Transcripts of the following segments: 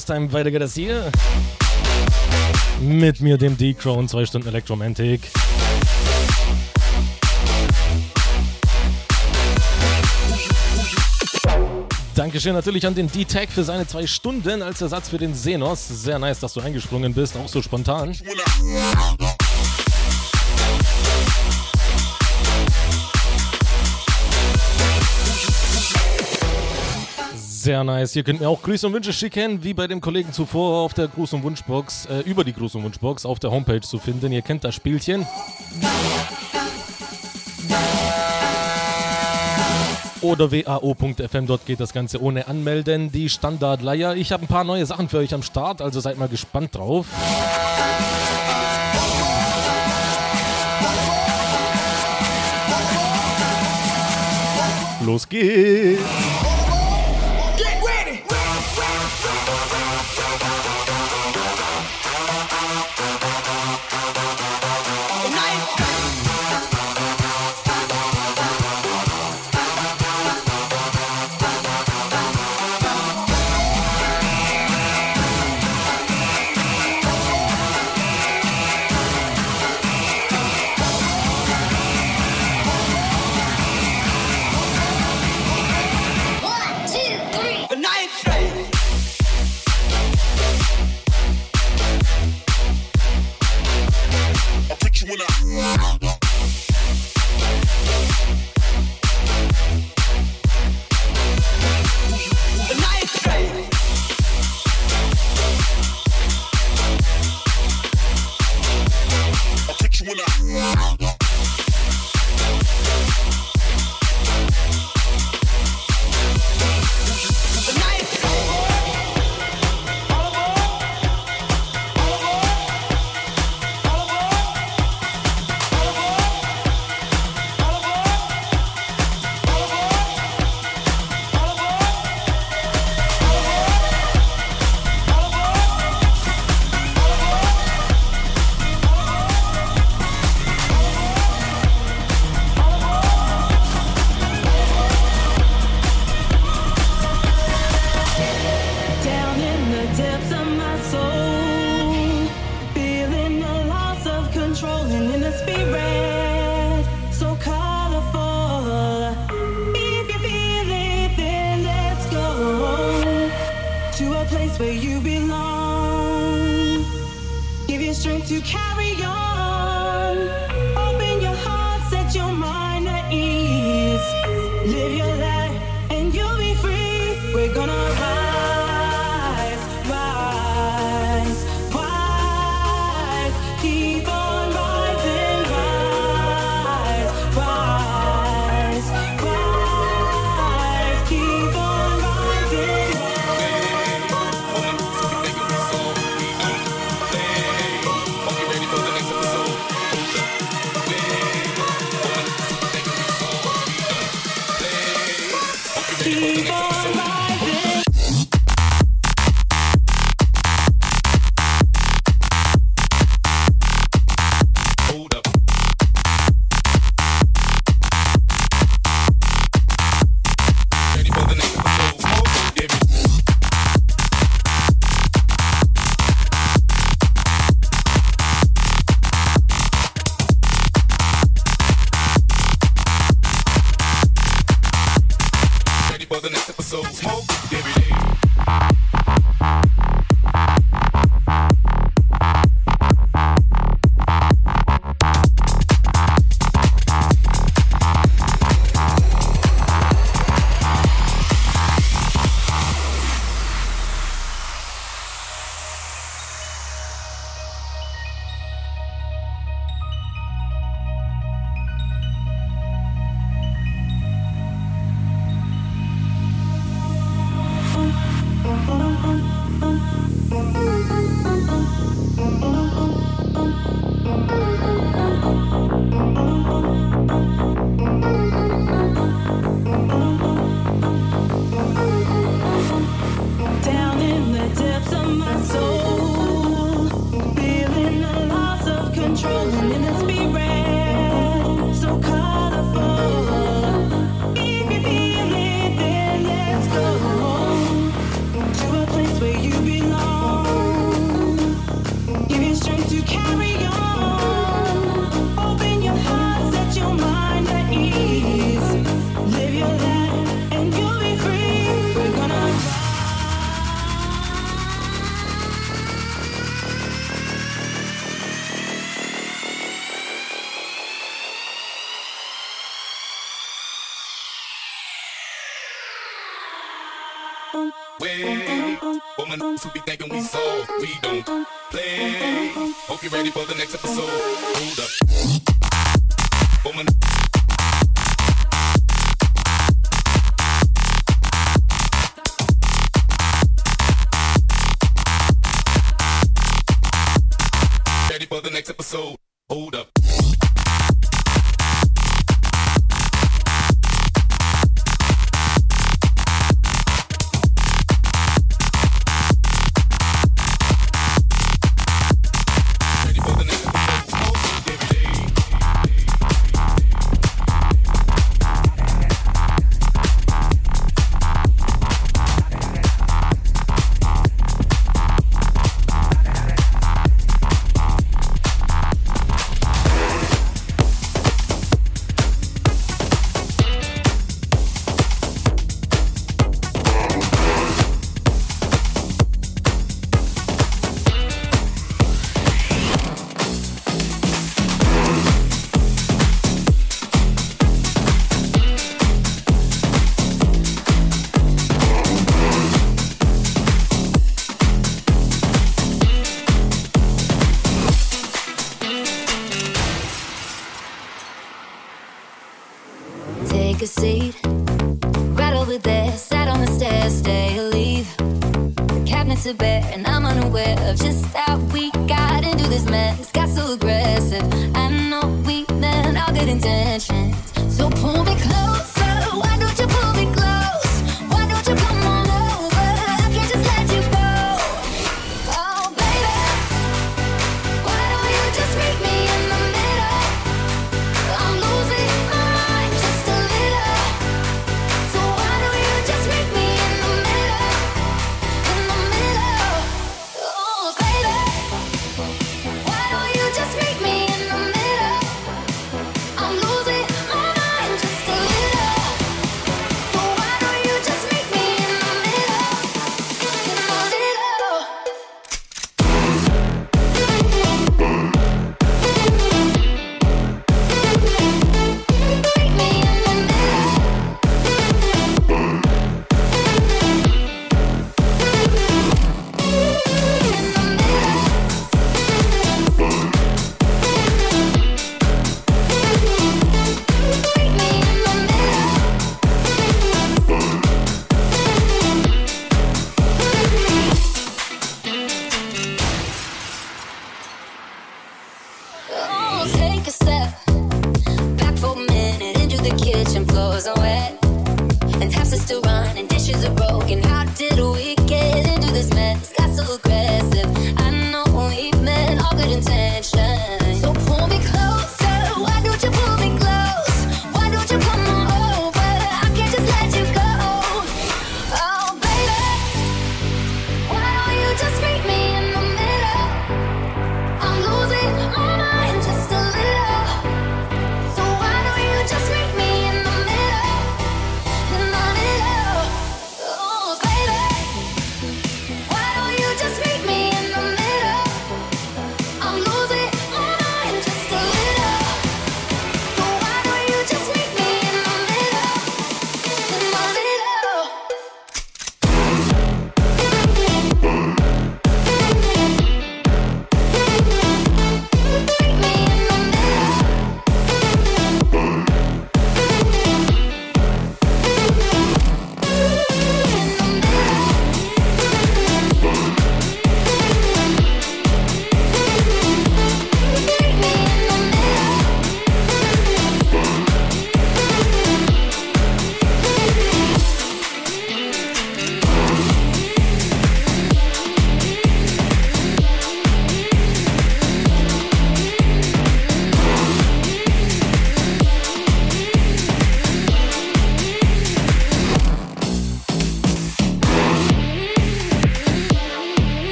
So, Haustime, weiter geht es hier. Mit mir, dem D-Crow und zwei Stunden Elektromantik. Dankeschön natürlich an den D-Tag für seine zwei Stunden als Ersatz für den Senos. Sehr nice, dass du eingesprungen bist, auch so spontan. Sehr nice. Ihr könnt mir auch Grüße und Wünsche schicken, wie bei dem Kollegen zuvor auf der Gruß- und Wunschbox, äh, über die Gruß- und Wunschbox auf der Homepage zu finden. Ihr kennt das Spielchen. Oder wao.fm, dort geht das Ganze ohne Anmelden. Die Standardleier. Ich habe ein paar neue Sachen für euch am Start, also seid mal gespannt drauf. Los geht's!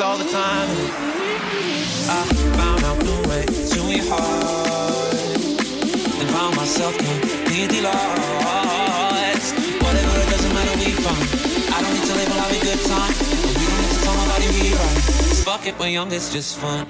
all the time. I found out the way to your heart, and found myself completely lost. Whatever, it doesn't matter. We fun. I don't need to label how we good time, and we don't need to tell nobody we right. Fuck it, we're young. It's just fun.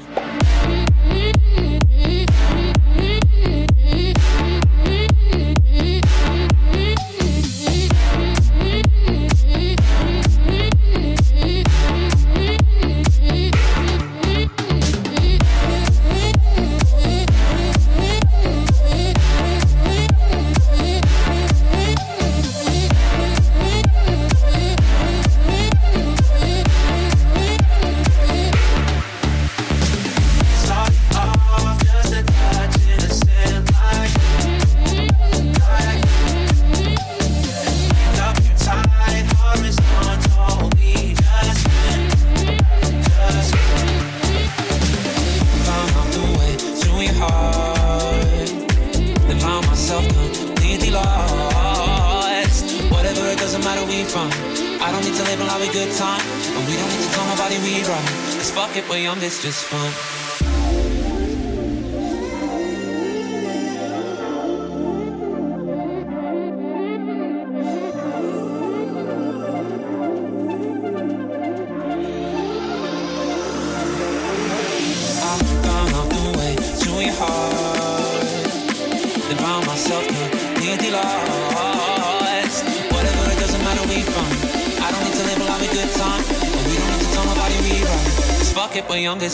just for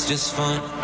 just fun.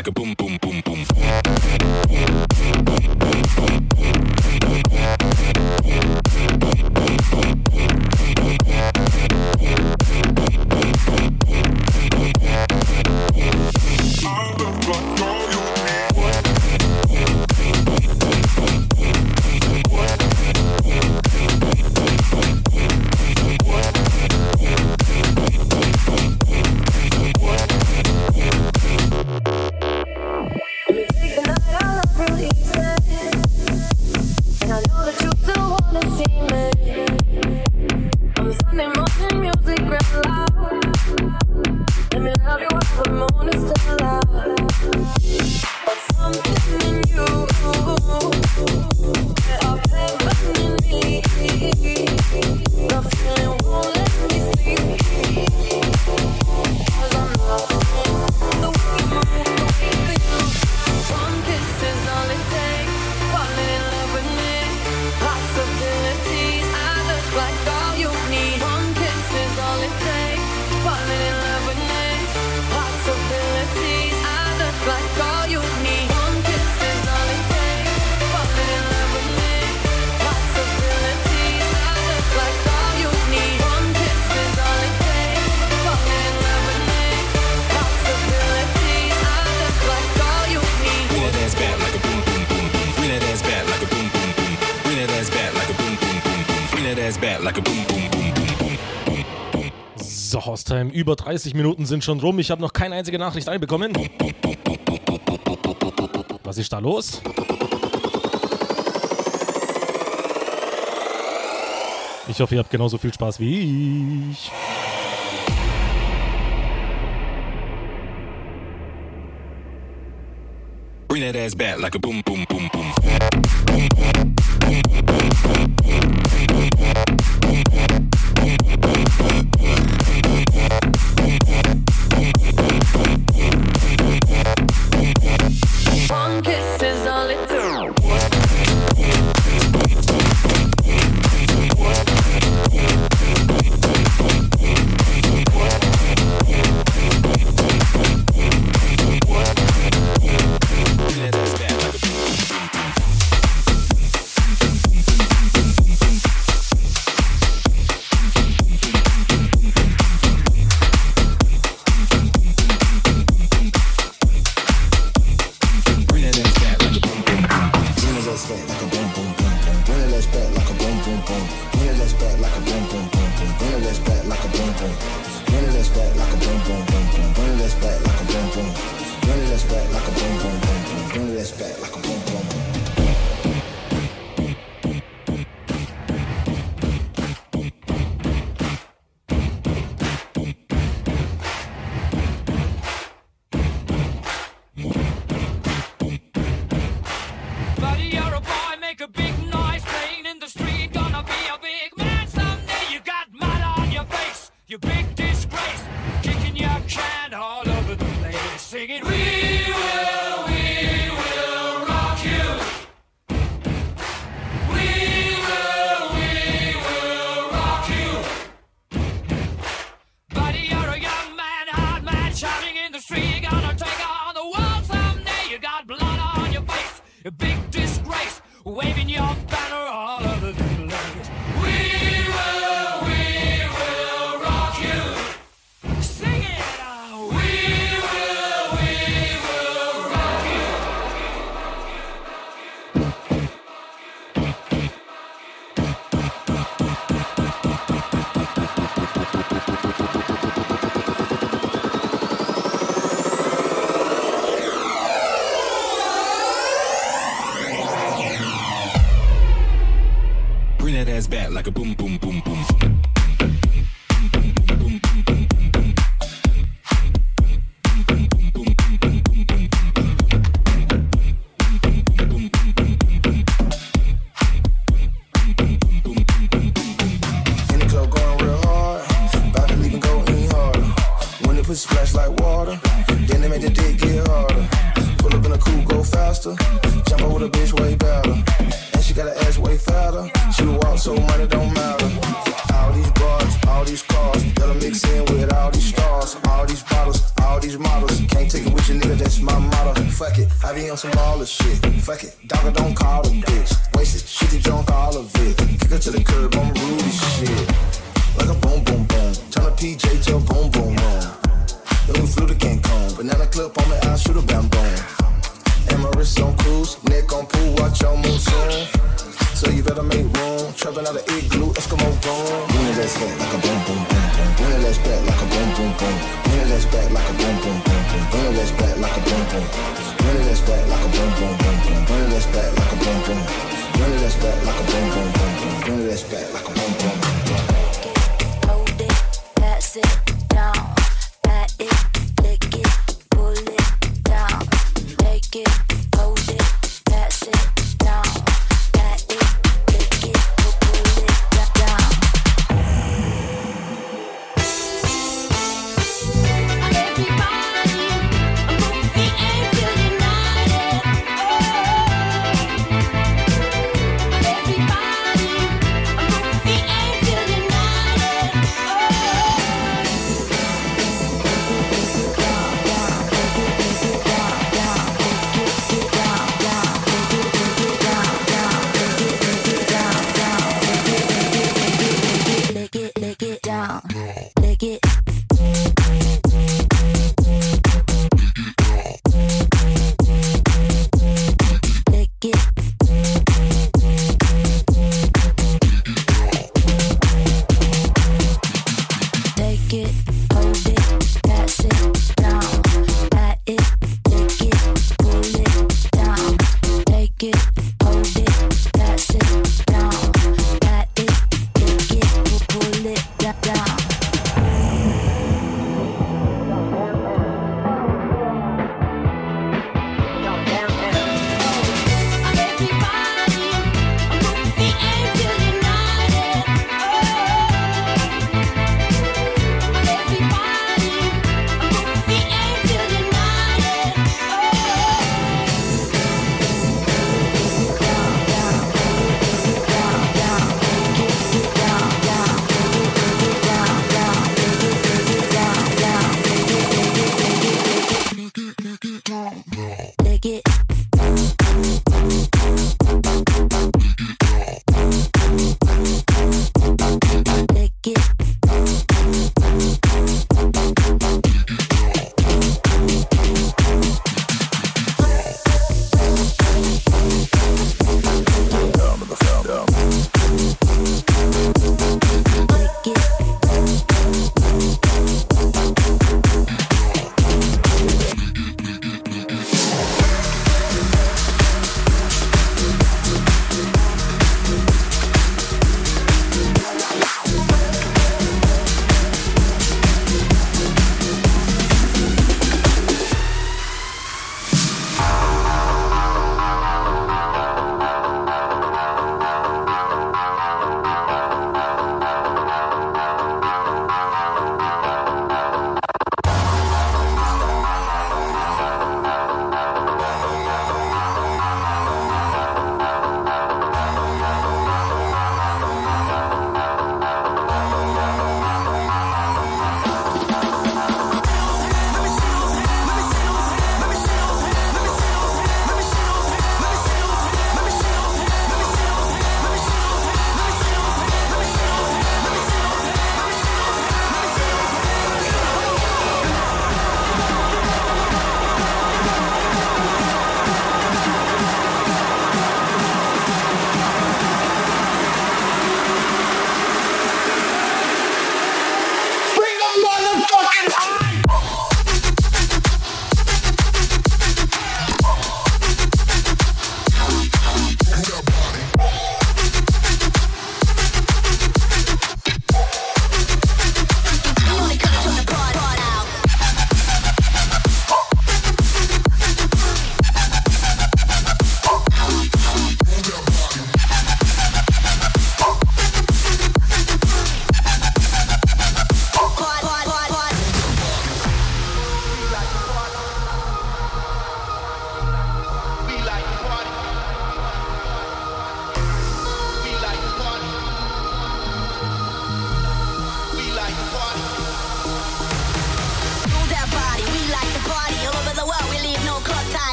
like a boom. Ähm, über 30 Minuten sind schon rum. Ich habe noch keine einzige Nachricht einbekommen. Was ist da los? Ich hoffe, ihr habt genauso viel Spaß wie ich. Bring that ass back like a boom boom.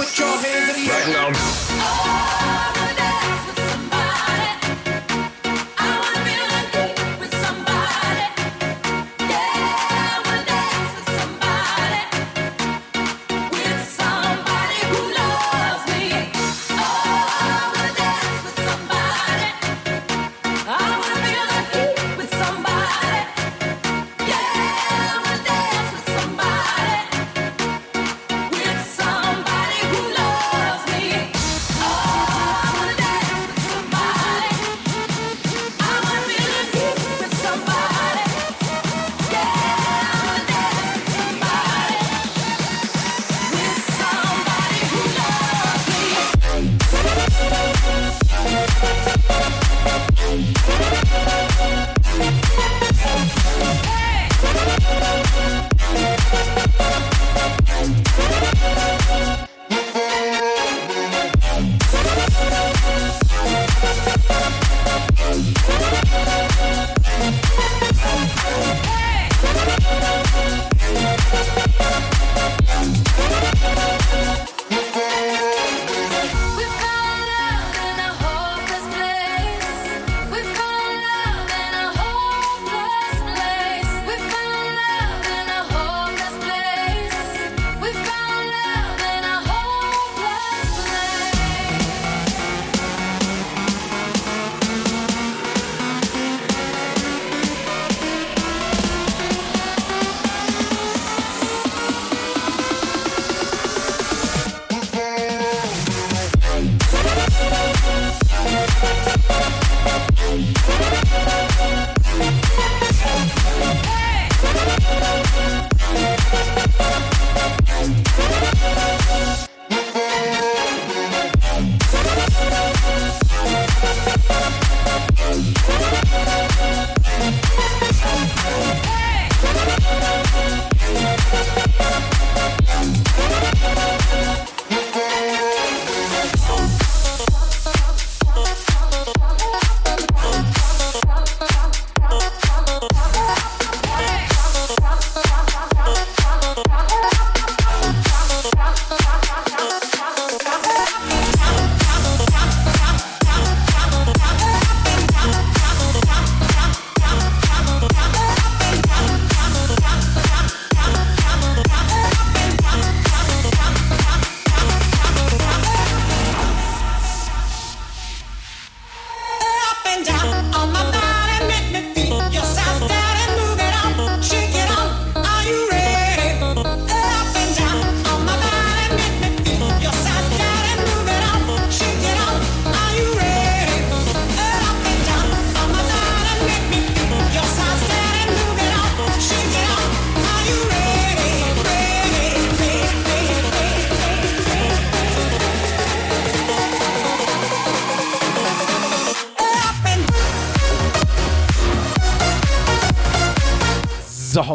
Put your hands in the air. Right now.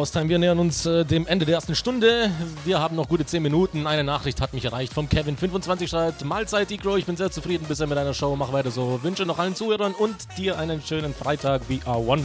Chaos-Time. Wir nähern uns äh, dem Ende der ersten Stunde. Wir haben noch gute 10 Minuten. Eine Nachricht hat mich erreicht vom Kevin25 schreibt: Mahlzeit, Igro. Ich bin sehr zufrieden bisher mit deiner Show. Mach weiter so. Wünsche noch allen Zuhörern und dir einen schönen Freitag VR1.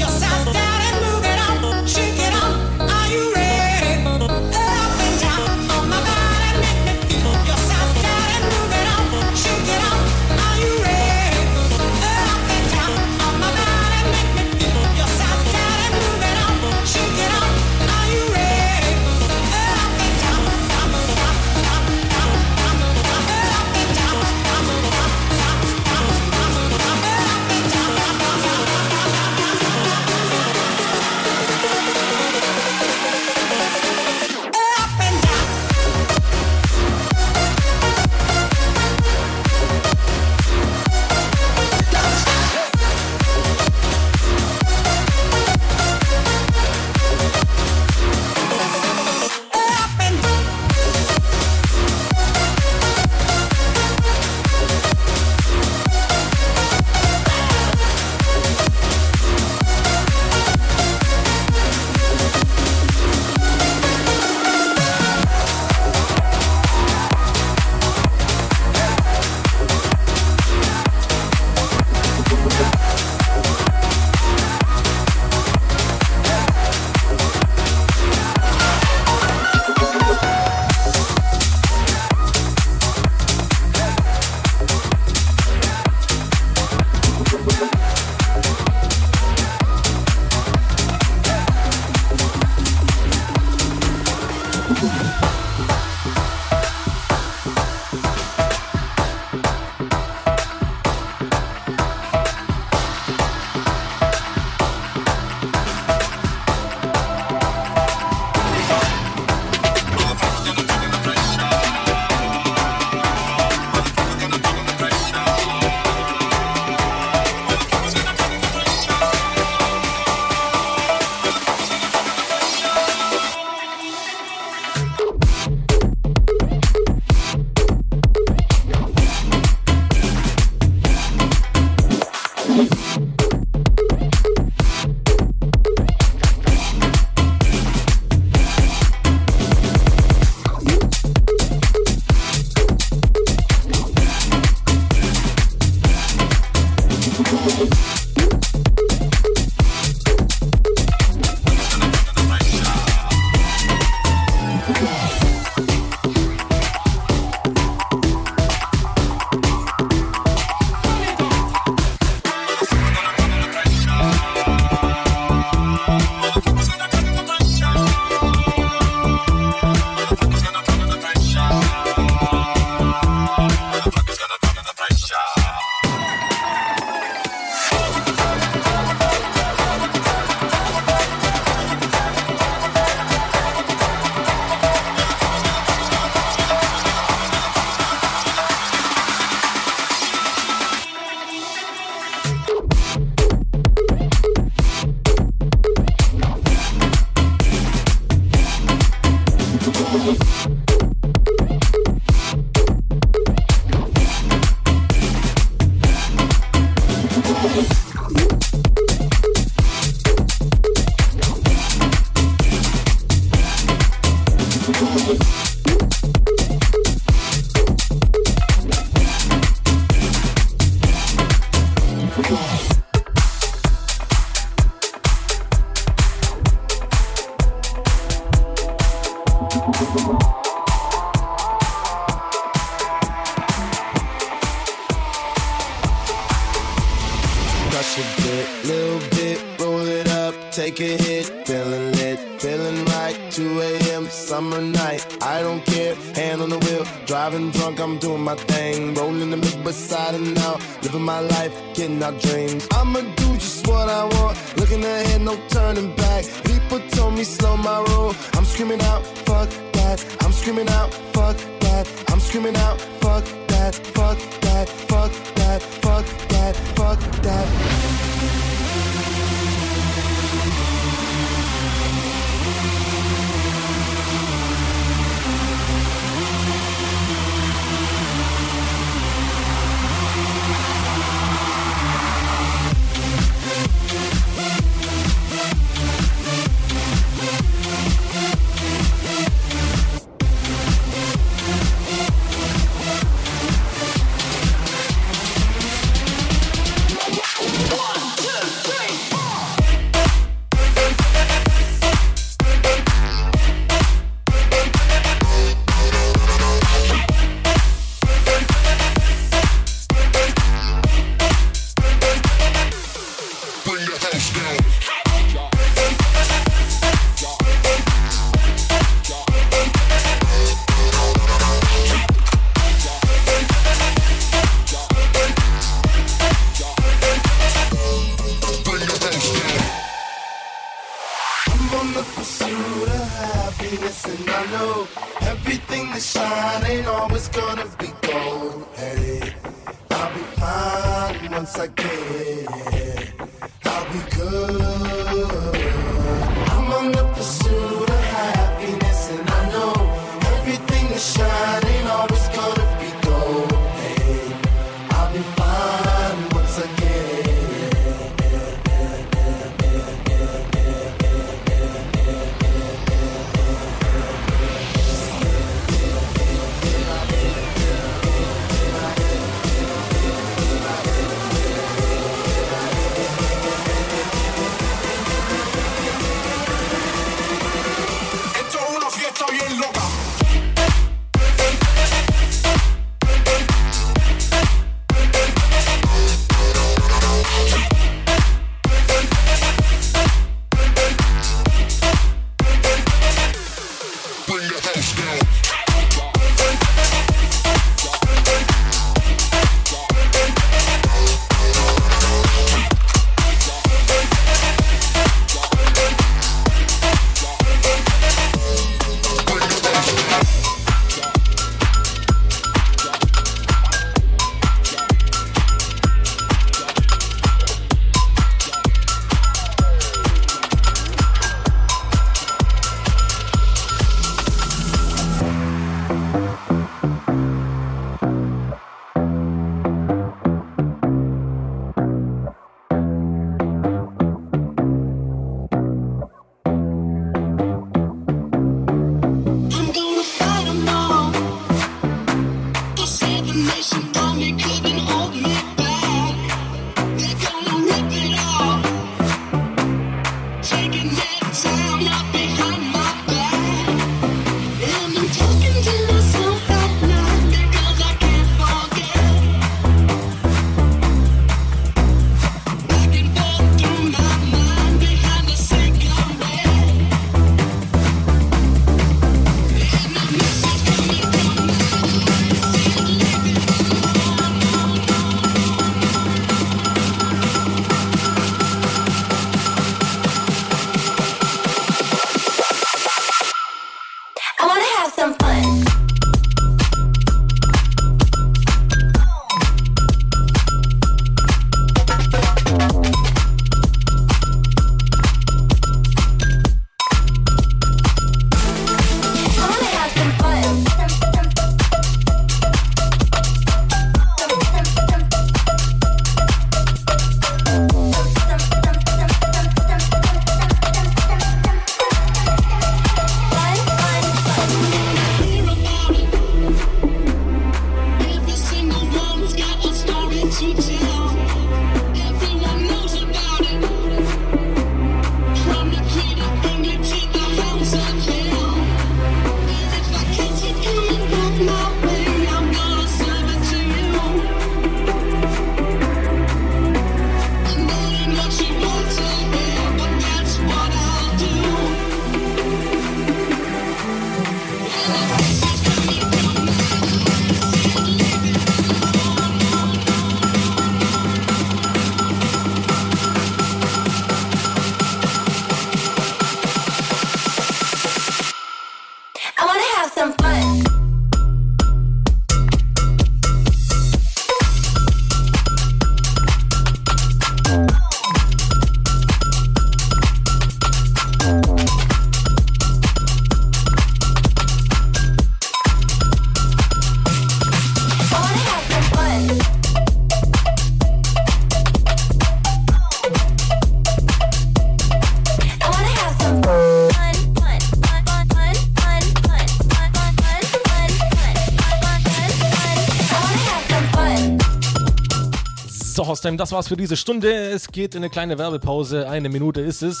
Time. Das war's für diese Stunde. Es geht in eine kleine Werbepause. Eine Minute ist es.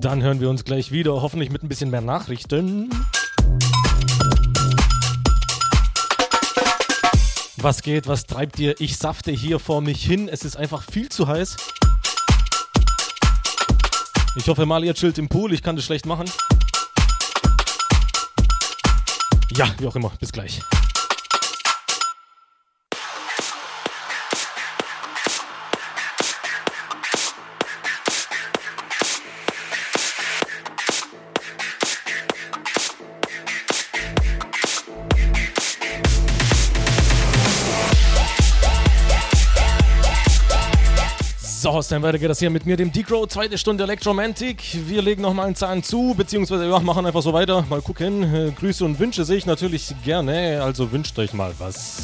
Dann hören wir uns gleich wieder, hoffentlich mit ein bisschen mehr Nachrichten. Was geht, was treibt ihr? Ich safte hier vor mich hin. Es ist einfach viel zu heiß. Ich hoffe mal, ihr chillt im Pool. Ich kann das schlecht machen. Ja, wie auch immer. Bis gleich. Dann weiter geht das hier mit mir, dem Decro, zweite Stunde Electromantic. Wir legen nochmal einen Zahn zu, beziehungsweise ja, machen einfach so weiter. Mal gucken. Äh, Grüße und Wünsche sehe ich natürlich gerne, also wünscht euch mal was.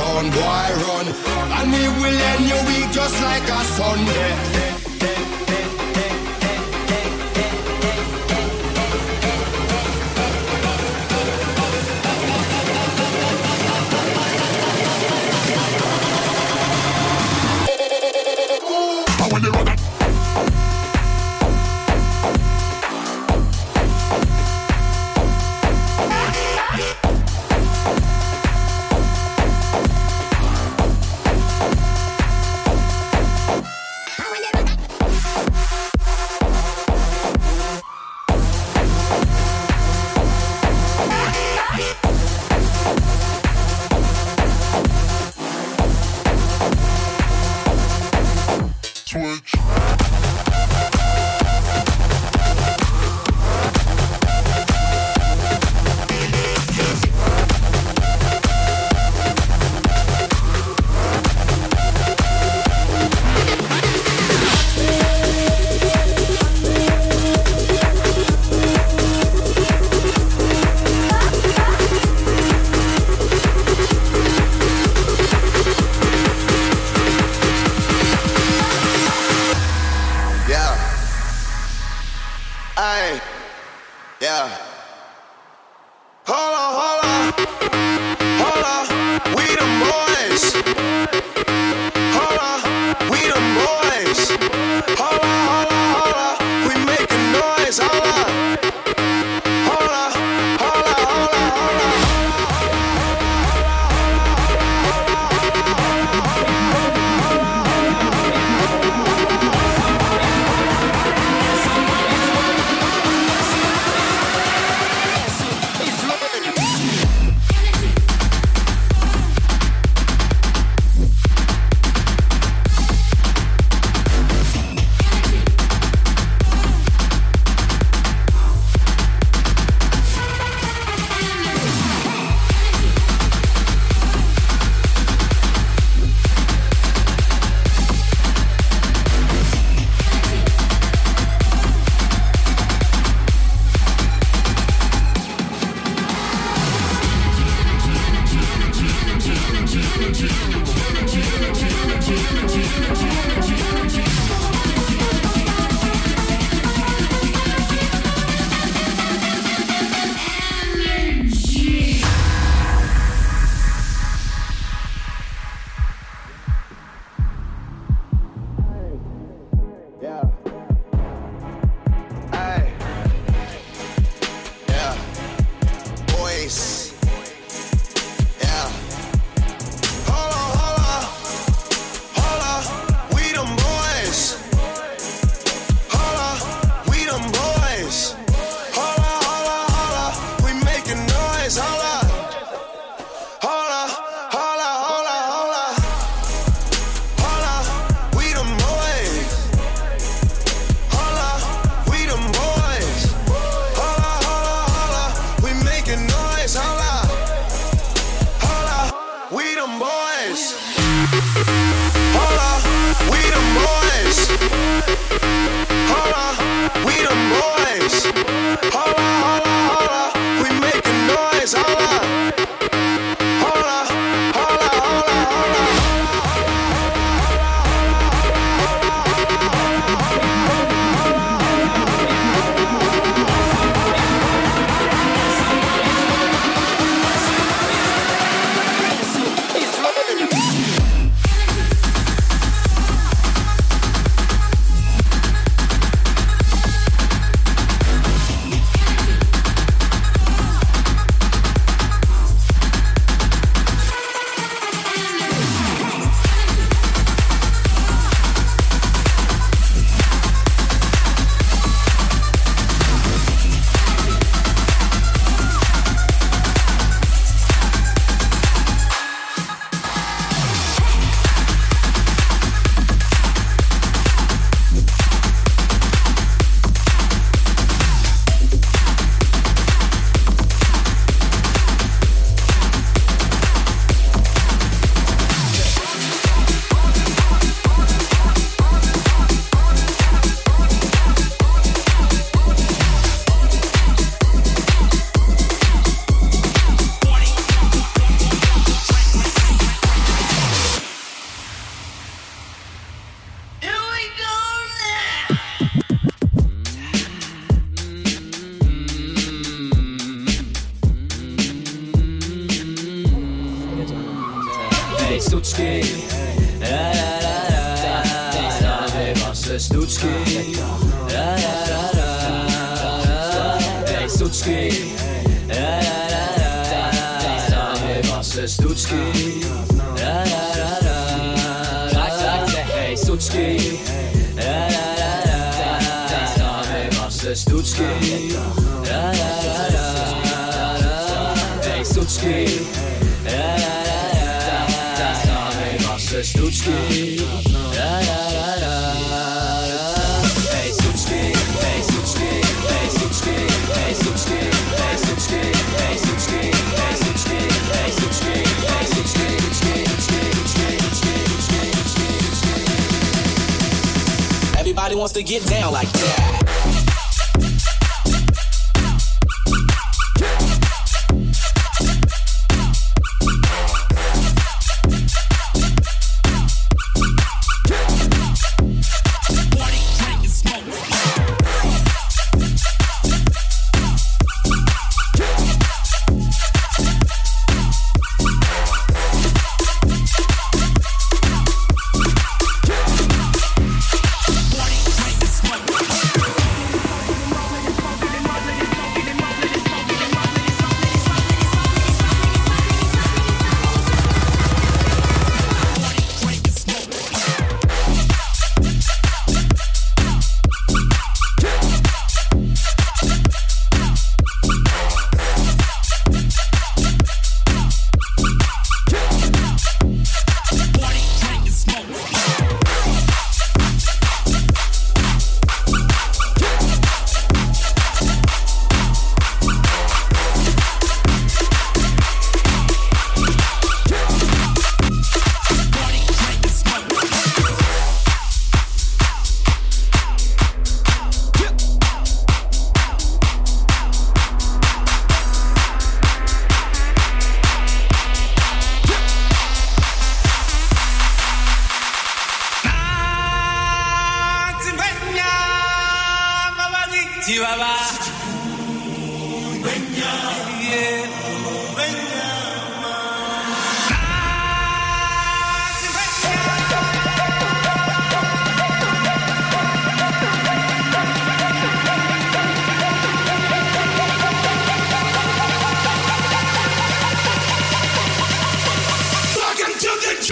on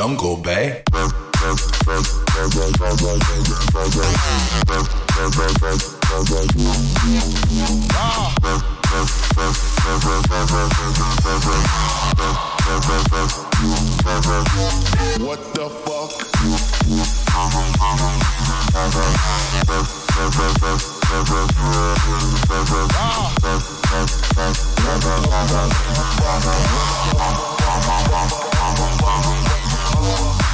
Jungle Bay. What the fuck?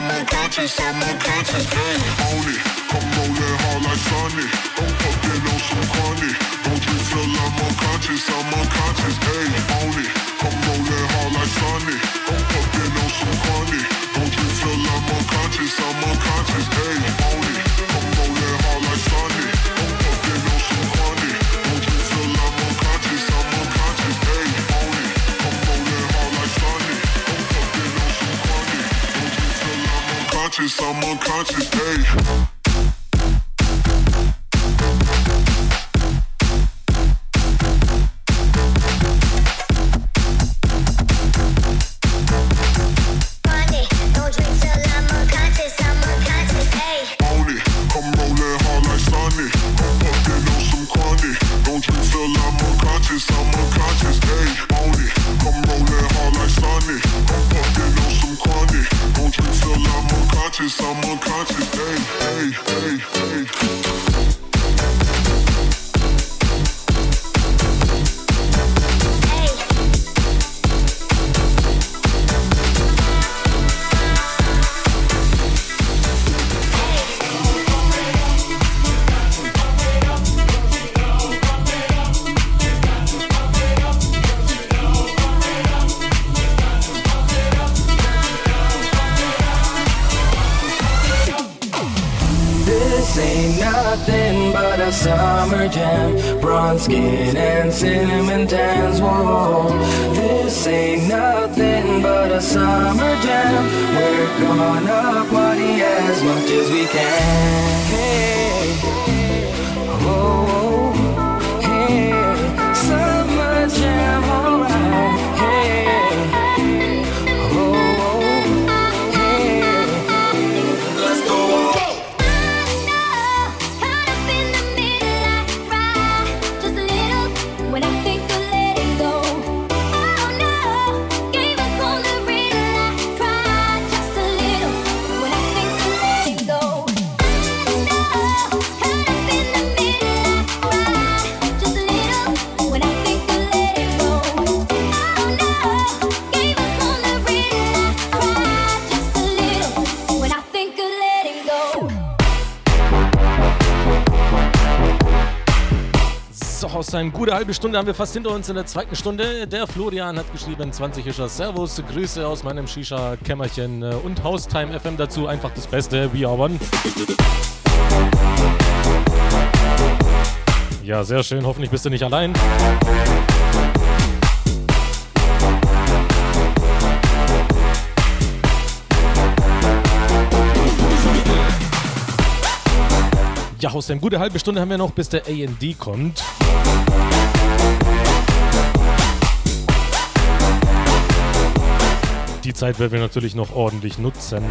I'm unconscious, I'm unconscious, on it. Come hard like on some. Don't till I'm unconscious, I'm unconscious, it. Come hard like on some. Don't till I'm unconscious, I'm unconscious. unconscious, I'm unconscious, hey. Halbzeittime. Gute halbe Stunde haben wir fast hinter uns in der zweiten Stunde. Der Florian hat geschrieben, 20 Ischer. Servus, Grüße aus meinem Shisha-Kämmerchen äh, und Haustime FM dazu. Einfach das Beste. We are one. Ja, sehr schön. Hoffentlich bist du nicht allein. Ja, aus dem gute halbe Stunde haben wir noch, bis der AD kommt. die Zeit werden wir natürlich noch ordentlich nutzen.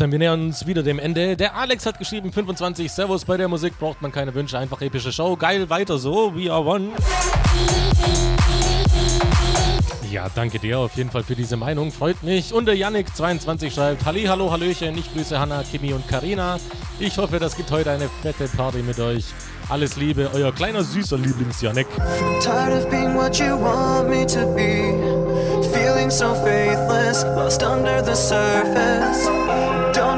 Sam, wir nähern uns wieder dem Ende. Der Alex hat geschrieben, 25 Servus bei der Musik, braucht man keine Wünsche, einfach epische Show. Geil, weiter so, we are one. Ja, danke dir auf jeden Fall für diese Meinung, freut mich. Und der Yannick22 schreibt, Halli, hallo, hallöchen, ich grüße Hanna, Kimi und Karina. Ich hoffe, das gibt heute eine fette Party mit euch. Alles Liebe, euer kleiner süßer Lieblings-Yannick. Tired of being what you want me to be. Feeling so faithless, lost under the surface.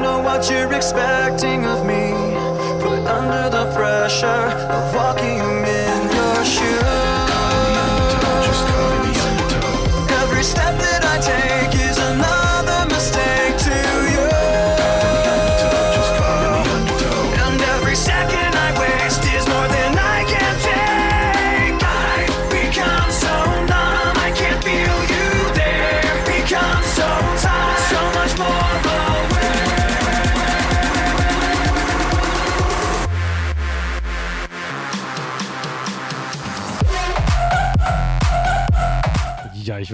Know what you're expecting of me. Put under the pressure of walking in your shoes. Every step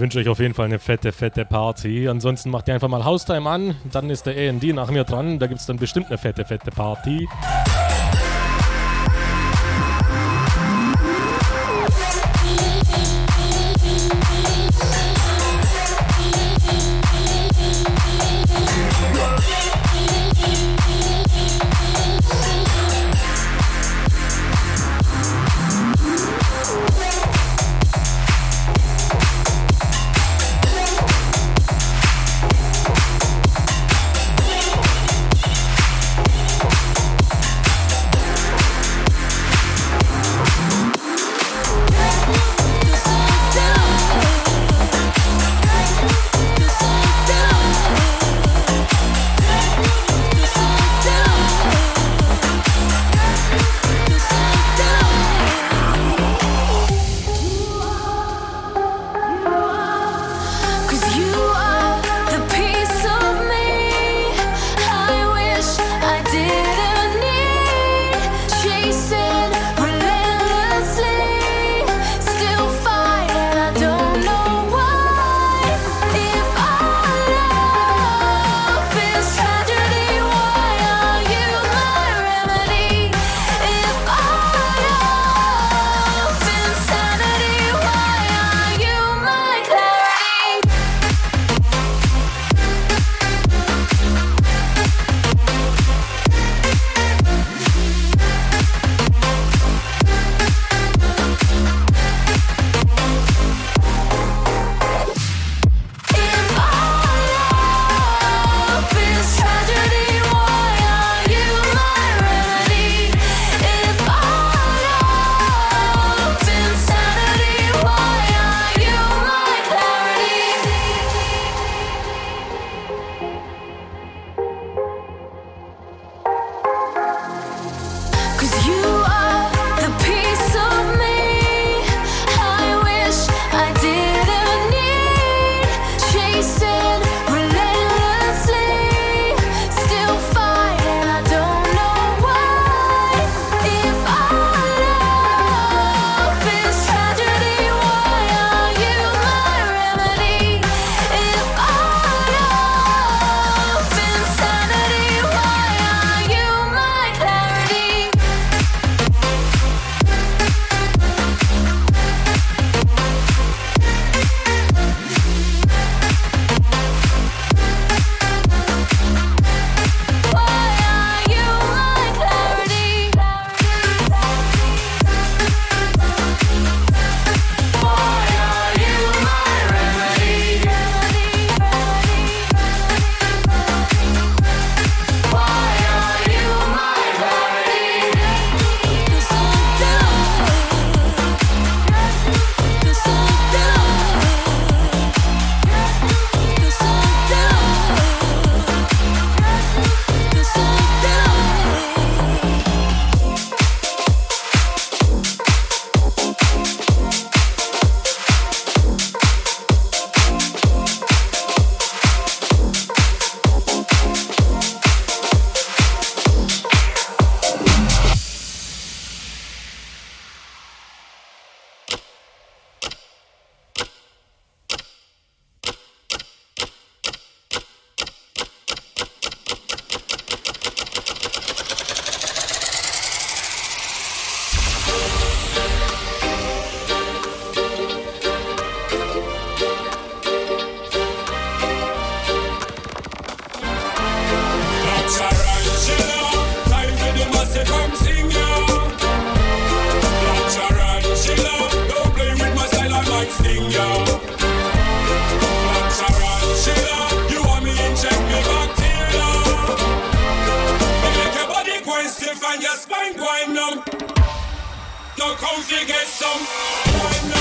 wünsche euch auf jeden Fall eine fette, fette Party. Ansonsten macht ihr einfach mal Haustime an, dann ist der AD nach mir dran. Da gibt es dann bestimmt eine fette, fette Party. the cozy get some.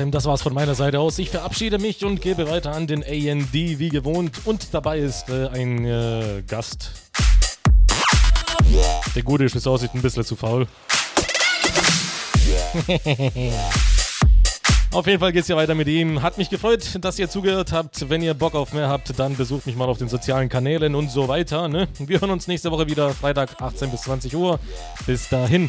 Sam, das war's von meiner Seite aus. Ich verabschiede mich und gebe weiter an den AND wie gewohnt. Und dabei ist äh, ein äh, Gast. Der Gute ist, aussieht, ein bisschen zu faul. Auf jeden Fall geht's ja weiter mit ihm. Hat mich gefreut, dass ihr zugehört habt. Wenn ihr Bock auf mehr habt, dann besucht mich mal auf den sozialen Kanälen und so weiter. Ne? Wir hören uns nächste Woche wieder, Freitag 18 bis 20 Uhr. Bis dahin.